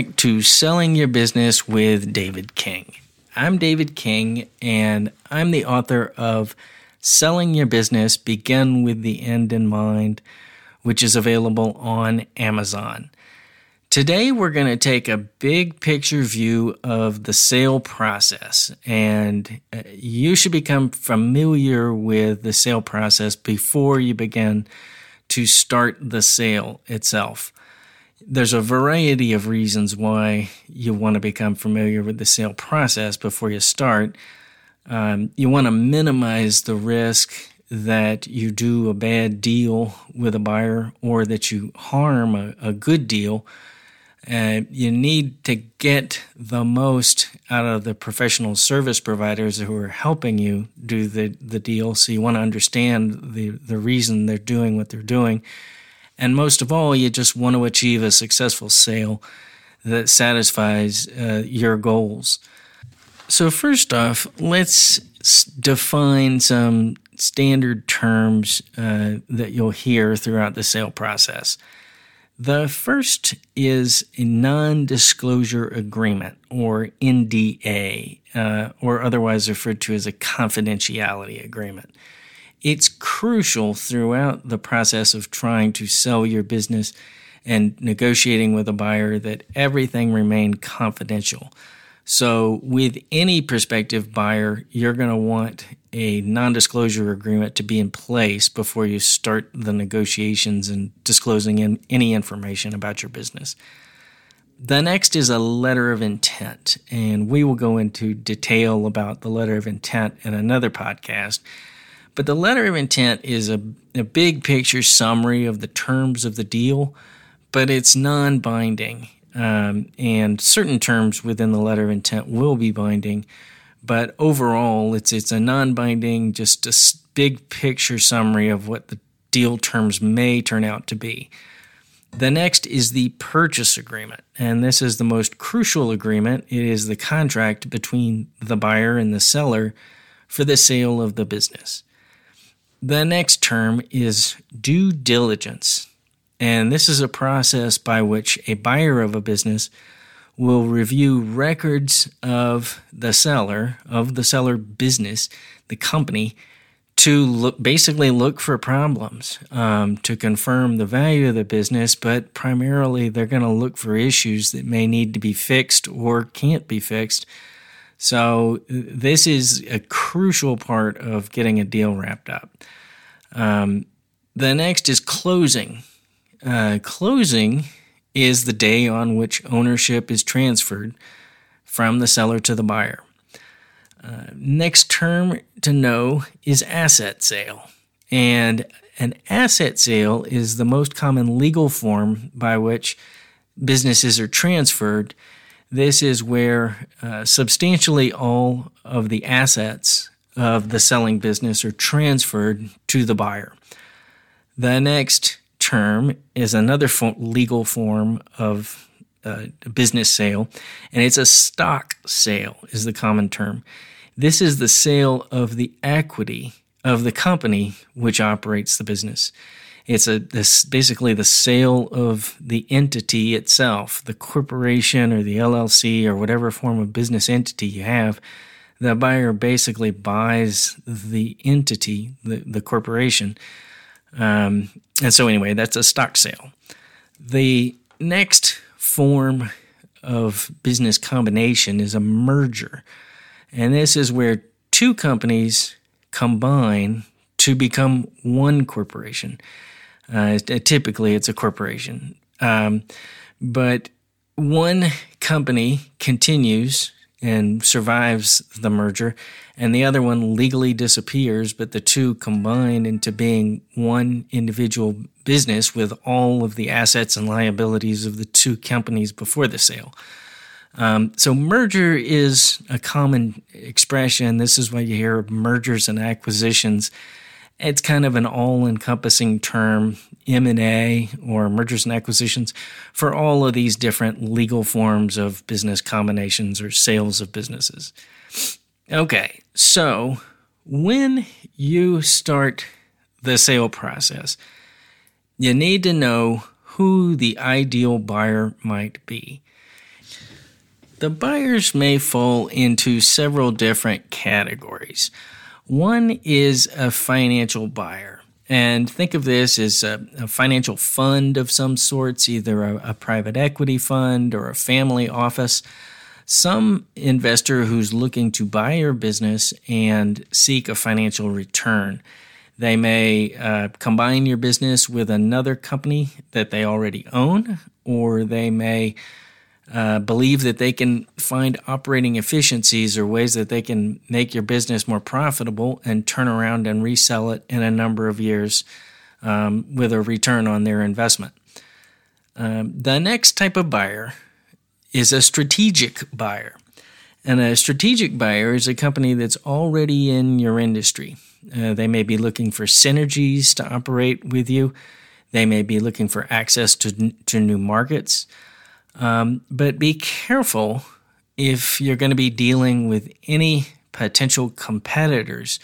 To Selling Your Business with David King. I'm David King, and I'm the author of Selling Your Business Begin with the End in Mind, which is available on Amazon. Today, we're going to take a big picture view of the sale process, and uh, you should become familiar with the sale process before you begin to start the sale itself there's a variety of reasons why you want to become familiar with the sale process before you start. Um, you want to minimize the risk that you do a bad deal with a buyer or that you harm a, a good deal. Uh, you need to get the most out of the professional service providers who are helping you do the, the deal. So you want to understand the, the reason they're doing what they're doing and most of all, you just want to achieve a successful sale that satisfies uh, your goals. So, first off, let's define some standard terms uh, that you'll hear throughout the sale process. The first is a non disclosure agreement, or NDA, uh, or otherwise referred to as a confidentiality agreement. Crucial throughout the process of trying to sell your business and negotiating with a buyer that everything remain confidential. So, with any prospective buyer, you're going to want a non disclosure agreement to be in place before you start the negotiations and disclosing in any information about your business. The next is a letter of intent, and we will go into detail about the letter of intent in another podcast. But the letter of intent is a, a big picture summary of the terms of the deal, but it's non binding. Um, and certain terms within the letter of intent will be binding, but overall, it's it's a non-binding, just a big picture summary of what the deal terms may turn out to be. The next is the purchase agreement, and this is the most crucial agreement. It is the contract between the buyer and the seller for the sale of the business. The next term is due diligence. And this is a process by which a buyer of a business will review records of the seller, of the seller business, the company, to look, basically look for problems, um, to confirm the value of the business, but primarily they're going to look for issues that may need to be fixed or can't be fixed. So, this is a crucial part of getting a deal wrapped up. Um, the next is closing. Uh, closing is the day on which ownership is transferred from the seller to the buyer. Uh, next term to know is asset sale. And an asset sale is the most common legal form by which businesses are transferred. This is where uh, substantially all of the assets of the selling business are transferred to the buyer. The next term is another legal form of uh, business sale, and it's a stock sale, is the common term. This is the sale of the equity of the company which operates the business. It's a this basically the sale of the entity itself, the corporation or the LLC or whatever form of business entity you have the buyer basically buys the entity, the, the corporation. Um, and so, anyway, that's a stock sale. The next form of business combination is a merger. And this is where two companies combine to become one corporation. Uh, typically, it's a corporation. Um, but one company continues and survives the merger, and the other one legally disappears, but the two combine into being one individual business with all of the assets and liabilities of the two companies before the sale. Um, so, merger is a common expression. This is why you hear mergers and acquisitions it's kind of an all-encompassing term m&a or mergers and acquisitions for all of these different legal forms of business combinations or sales of businesses okay so when you start the sale process you need to know who the ideal buyer might be. The buyers may fall into several different categories. One is a financial buyer. And think of this as a, a financial fund of some sorts, either a, a private equity fund or a family office some investor who's looking to buy your business and seek a financial return. They may uh, combine your business with another company that they already own, or they may uh, believe that they can find operating efficiencies or ways that they can make your business more profitable and turn around and resell it in a number of years um, with a return on their investment. Um, the next type of buyer is a strategic buyer. And a strategic buyer is a company that's already in your industry. Uh, they may be looking for synergies to operate with you. They may be looking for access to, to new markets. Um, but be careful if you're going to be dealing with any potential competitors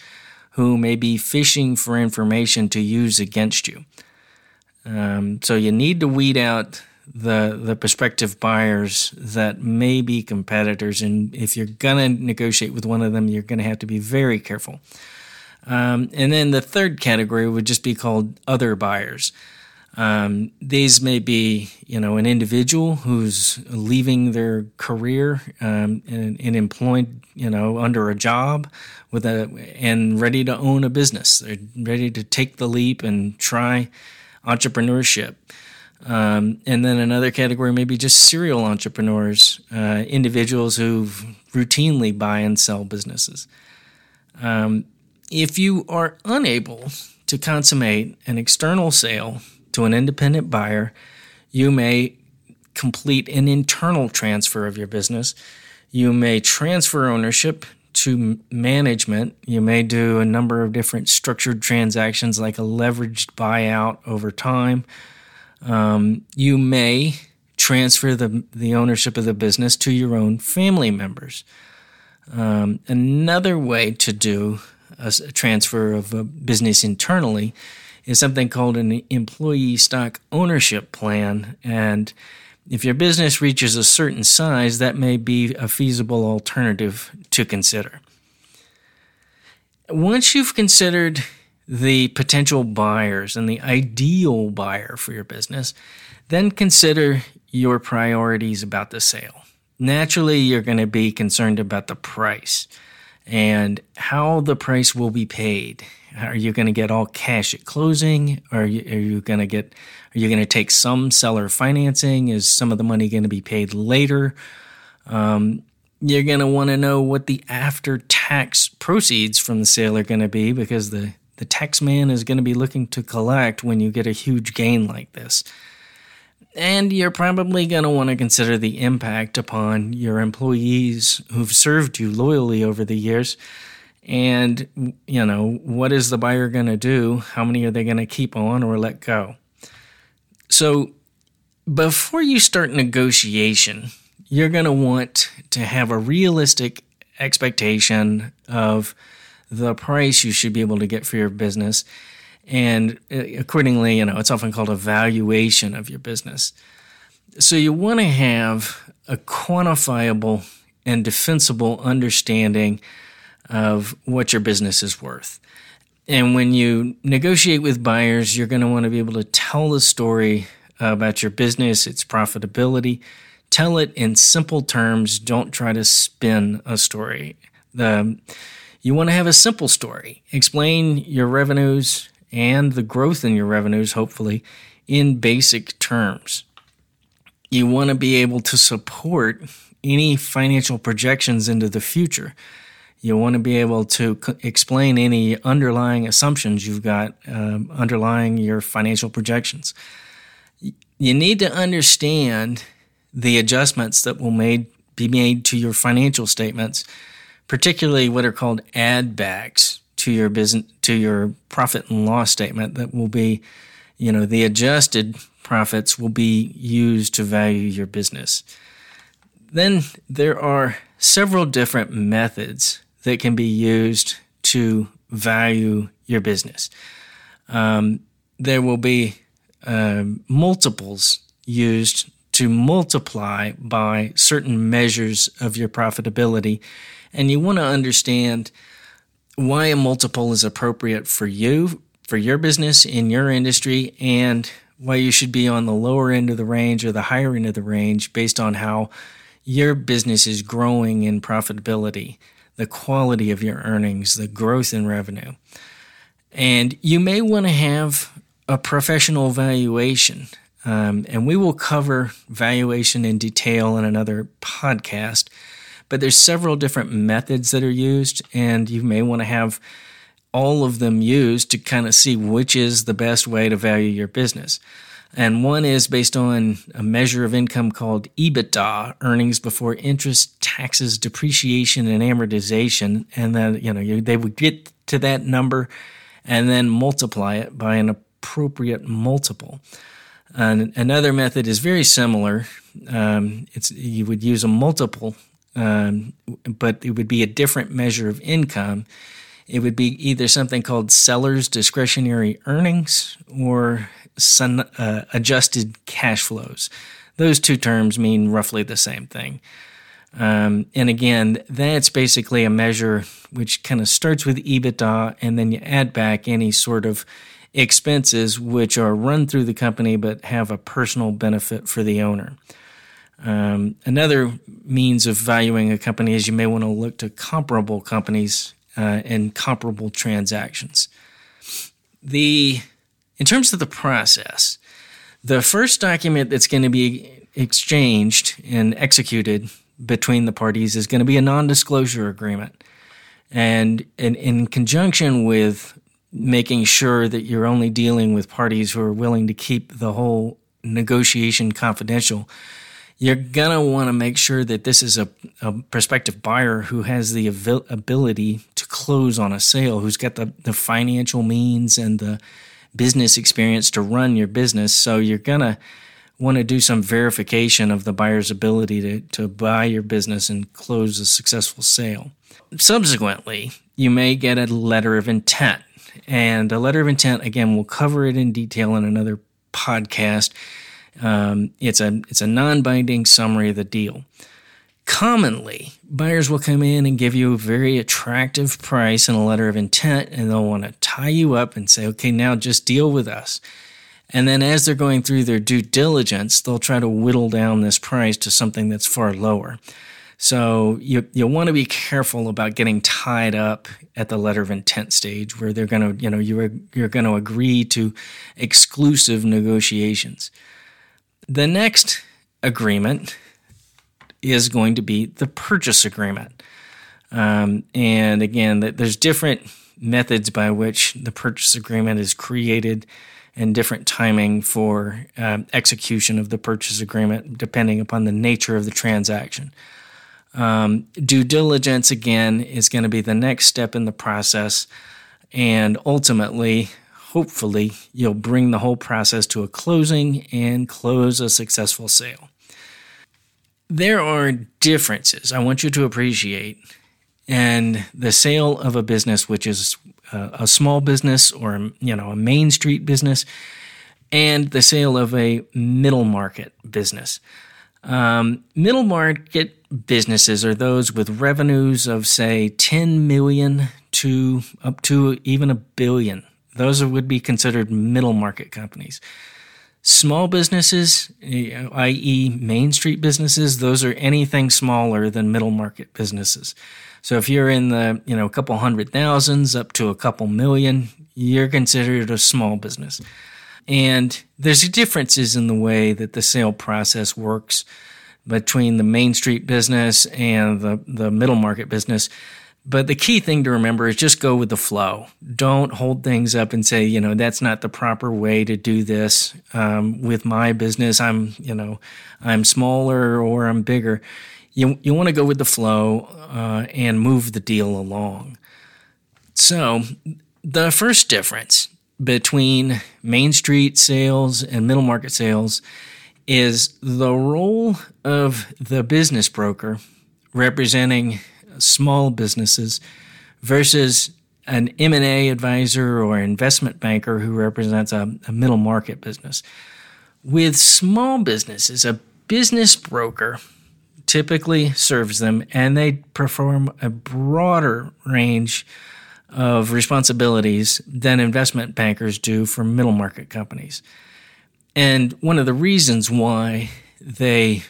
who may be fishing for information to use against you. Um, so you need to weed out the the prospective buyers that may be competitors, and if you're gonna negotiate with one of them, you're gonna have to be very careful. Um, and then the third category would just be called other buyers. Um, these may be, you know, an individual who's leaving their career um, and, and, employed, you know, under a job with a and ready to own a business. They're ready to take the leap and try entrepreneurship. Um, and then another category may be just serial entrepreneurs, uh, individuals who routinely buy and sell businesses. Um, if you are unable to consummate an external sale to an independent buyer, you may complete an internal transfer of your business. You may transfer ownership to management. You may do a number of different structured transactions like a leveraged buyout over time um, you may transfer the, the ownership of the business to your own family members. Um, another way to do a, a transfer of a business internally is something called an employee stock ownership plan. And if your business reaches a certain size, that may be a feasible alternative to consider. Once you've considered the potential buyers and the ideal buyer for your business, then consider your priorities about the sale. Naturally, you're going to be concerned about the price and how the price will be paid. Are you going to get all cash at closing? Or are you, you going to get? Are you going to take some seller financing? Is some of the money going to be paid later? Um, you're going to want to know what the after tax proceeds from the sale are going to be because the the tax man is going to be looking to collect when you get a huge gain like this. And you're probably going to want to consider the impact upon your employees who've served you loyally over the years. And, you know, what is the buyer going to do? How many are they going to keep on or let go? So, before you start negotiation, you're going to want to have a realistic expectation of the price you should be able to get for your business. And uh, accordingly, you know, it's often called a valuation of your business. So you want to have a quantifiable and defensible understanding of what your business is worth. And when you negotiate with buyers, you're going to want to be able to tell the story about your business, its profitability. Tell it in simple terms. Don't try to spin a story. The you want to have a simple story. Explain your revenues and the growth in your revenues, hopefully, in basic terms. You want to be able to support any financial projections into the future. You want to be able to explain any underlying assumptions you've got um, underlying your financial projections. You need to understand the adjustments that will made, be made to your financial statements particularly what are called add backs to your business to your profit and loss statement that will be you know the adjusted profits will be used to value your business then there are several different methods that can be used to value your business um, there will be uh, multiples used to multiply by certain measures of your profitability. And you want to understand why a multiple is appropriate for you, for your business, in your industry, and why you should be on the lower end of the range or the higher end of the range based on how your business is growing in profitability, the quality of your earnings, the growth in revenue. And you may want to have a professional valuation um, and we will cover valuation in detail in another podcast. But there's several different methods that are used, and you may want to have all of them used to kind of see which is the best way to value your business. And one is based on a measure of income called EBITDA, earnings before interest, taxes, depreciation, and amortization. And then, you know, you, they would get to that number and then multiply it by an appropriate multiple. And another method is very similar. Um, it's you would use a multiple, um, but it would be a different measure of income. It would be either something called seller's discretionary earnings or sun, uh, adjusted cash flows. Those two terms mean roughly the same thing. Um, and again, that's basically a measure which kind of starts with EBITDA and then you add back any sort of expenses which are run through the company but have a personal benefit for the owner. Um, another means of valuing a company is you may want to look to comparable companies uh, and comparable transactions. The in terms of the process, the first document that's going to be exchanged and executed between the parties is going to be a non-disclosure agreement. And in, in conjunction with making sure that you're only dealing with parties who are willing to keep the whole negotiation confidential. You're going to want to make sure that this is a, a prospective buyer who has the ability to close on a sale, who's got the, the financial means and the business experience to run your business. So you're going to want to do some verification of the buyer's ability to, to buy your business and close a successful sale. Subsequently, you may get a letter of intent and a letter of intent, again, we'll cover it in detail in another podcast. Um, it's a it's a non-binding summary of the deal. Commonly, buyers will come in and give you a very attractive price and a letter of intent, and they'll want to tie you up and say, "Okay, now just deal with us." And then, as they're going through their due diligence, they'll try to whittle down this price to something that's far lower. So you you want to be careful about getting tied up at the letter of intent stage where they're going to, you know, you're you're going to agree to exclusive negotiations. The next agreement is going to be the purchase agreement. Um, and again, there's different methods by which the purchase agreement is created and different timing for um, execution of the purchase agreement depending upon the nature of the transaction. Um, due diligence, again, is going to be the next step in the process. And ultimately, hopefully, you'll bring the whole process to a closing and close a successful sale. There are differences I want you to appreciate. And the sale of a business, which is a, a small business or you know a main street business, and the sale of a middle market business. Um, middle market businesses are those with revenues of say 10 million to up to even a billion. Those would be considered middle market companies. Small businesses, i.e., Main Street businesses, those are anything smaller than middle market businesses. So if you're in the, you know, a couple hundred thousands up to a couple million, you're considered a small business. And there's differences in the way that the sale process works between the Main Street business and the, the middle market business. But the key thing to remember is just go with the flow. Don't hold things up and say, you know, that's not the proper way to do this. Um, with my business, I'm, you know, I'm smaller or I'm bigger. You, you want to go with the flow uh, and move the deal along. So, the first difference between Main Street sales and middle market sales is the role of the business broker representing small businesses versus an M&A advisor or investment banker who represents a, a middle market business. With small businesses, a business broker typically serves them and they perform a broader range of responsibilities than investment bankers do for middle market companies. And one of the reasons why they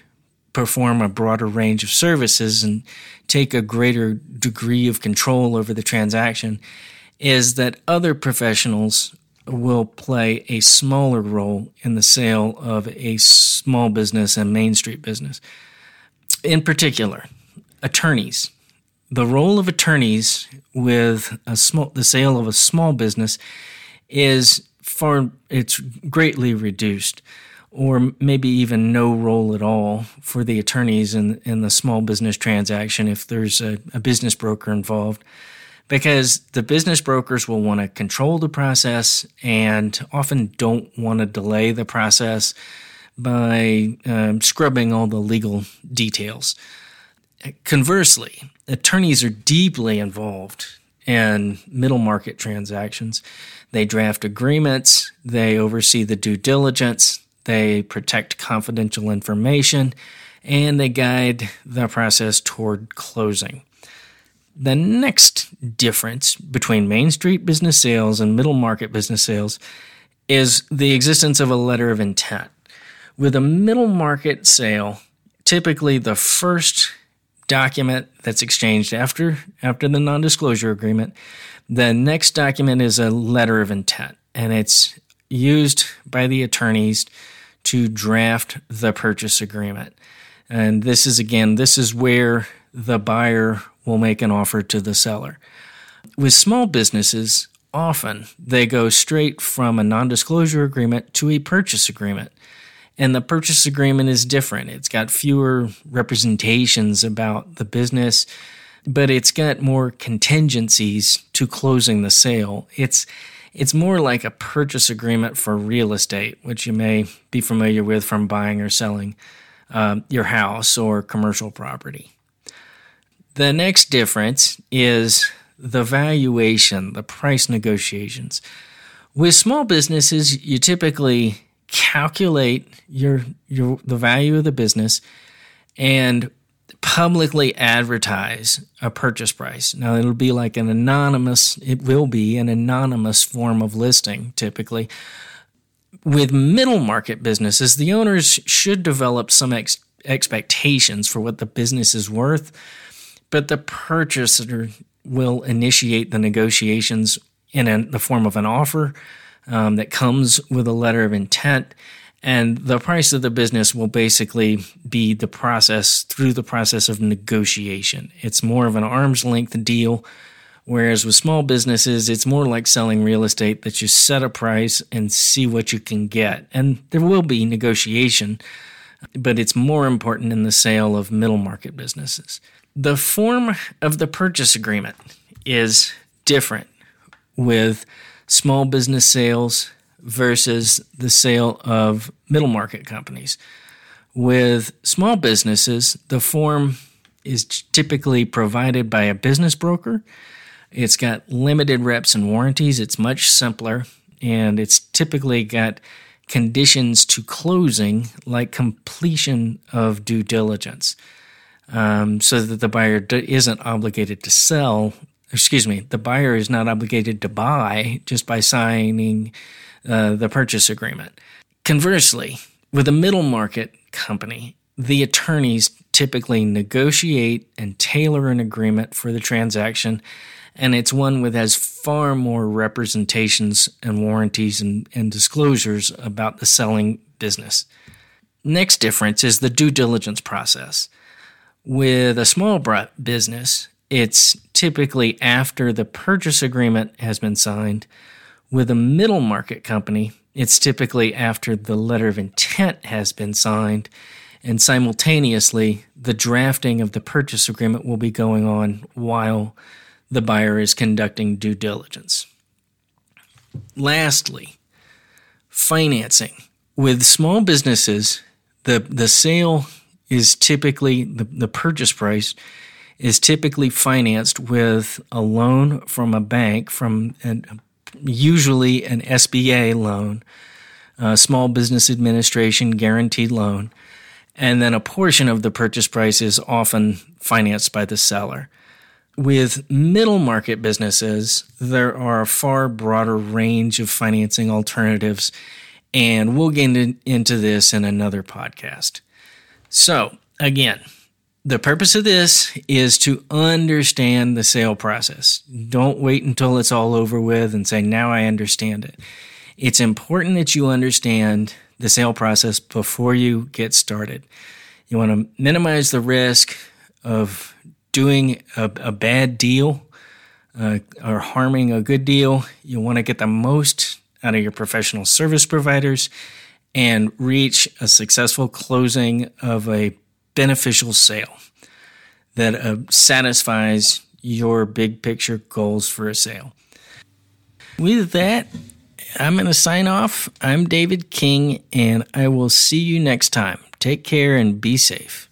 perform a broader range of services and take a greater degree of control over the transaction is that other professionals will play a smaller role in the sale of a small business and main street business. In particular, attorneys. The role of attorneys with a small, the sale of a small business is far it's greatly reduced or maybe even no role at all for the attorneys in, in the small business transaction if there's a, a business broker involved. Because the business brokers will want to control the process and often don't want to delay the process by um, scrubbing all the legal details. Conversely, attorneys are deeply involved in middle market transactions. They draft agreements, they oversee the due diligence, they protect confidential information, and they guide the process toward closing. The next difference between Main Street business sales and middle market business sales is the existence of a letter of intent. With a middle market sale, typically the first document that's exchanged after after the non-disclosure agreement, the next document is a letter of intent and it's used by the attorneys to draft the purchase agreement. And this is again, this is where the buyer will make an offer to the seller. With small businesses, often they go straight from a non disclosure agreement to a purchase agreement. And the purchase agreement is different. It's got fewer representations about the business, but it's got more contingencies to closing the sale. It's it's more like a purchase agreement for real estate, which you may be familiar with from buying or selling uh, your house or commercial property. The next difference is the valuation, the price negotiations. With small businesses, you typically calculate your your the value of the business and publicly advertise a purchase price. Now, it'll be like an anonymous, it will be an anonymous form of listing typically. With middle market businesses, the owners should develop some ex- expectations for what the business is worth, but the purchaser will initiate the negotiations in a, the form of an offer um, that comes with a letter of intent and the price of the business will basically be the process through the process of negotiation. It's more of an arm's length deal. Whereas with small businesses, it's more like selling real estate that you set a price and see what you can get. And there will be negotiation, but it's more important in the sale of middle market businesses. The form of the purchase agreement is different with small business sales versus the sale of middle market companies. With small businesses, the form is typically provided by a business broker. It's got limited reps and warranties. It's much simpler, and it's typically got conditions to closing like completion of due diligence um, so that the buyer isn't obligated to sell. Excuse me, the buyer is not obligated to buy just by signing uh, the purchase agreement. Conversely, with a middle market company, the attorneys typically negotiate and tailor an agreement for the transaction, and it's one with has far more representations and warranties and, and disclosures about the selling business. Next difference is the due diligence process. With a small business, it's typically after the purchase agreement has been signed with a middle market company, it's typically after the letter of intent has been signed, and simultaneously, the drafting of the purchase agreement will be going on while the buyer is conducting due diligence. Lastly, financing. With small businesses, the, the sale is typically the, the purchase price is typically financed with a loan from a bank, from an, usually an SBA loan, a Small Business Administration guaranteed loan, and then a portion of the purchase price is often financed by the seller. With middle market businesses, there are a far broader range of financing alternatives, and we'll get into this in another podcast. So, again, the purpose of this is to understand the sale process. Don't wait until it's all over with and say, now I understand it. It's important that you understand the sale process before you get started. You want to minimize the risk of doing a, a bad deal uh, or harming a good deal. You want to get the most out of your professional service providers and reach a successful closing of a beneficial sale that uh, satisfies your big picture goals for a sale. With that, I'm going to sign off. I'm David King, and I will see you next time. Take care and be safe.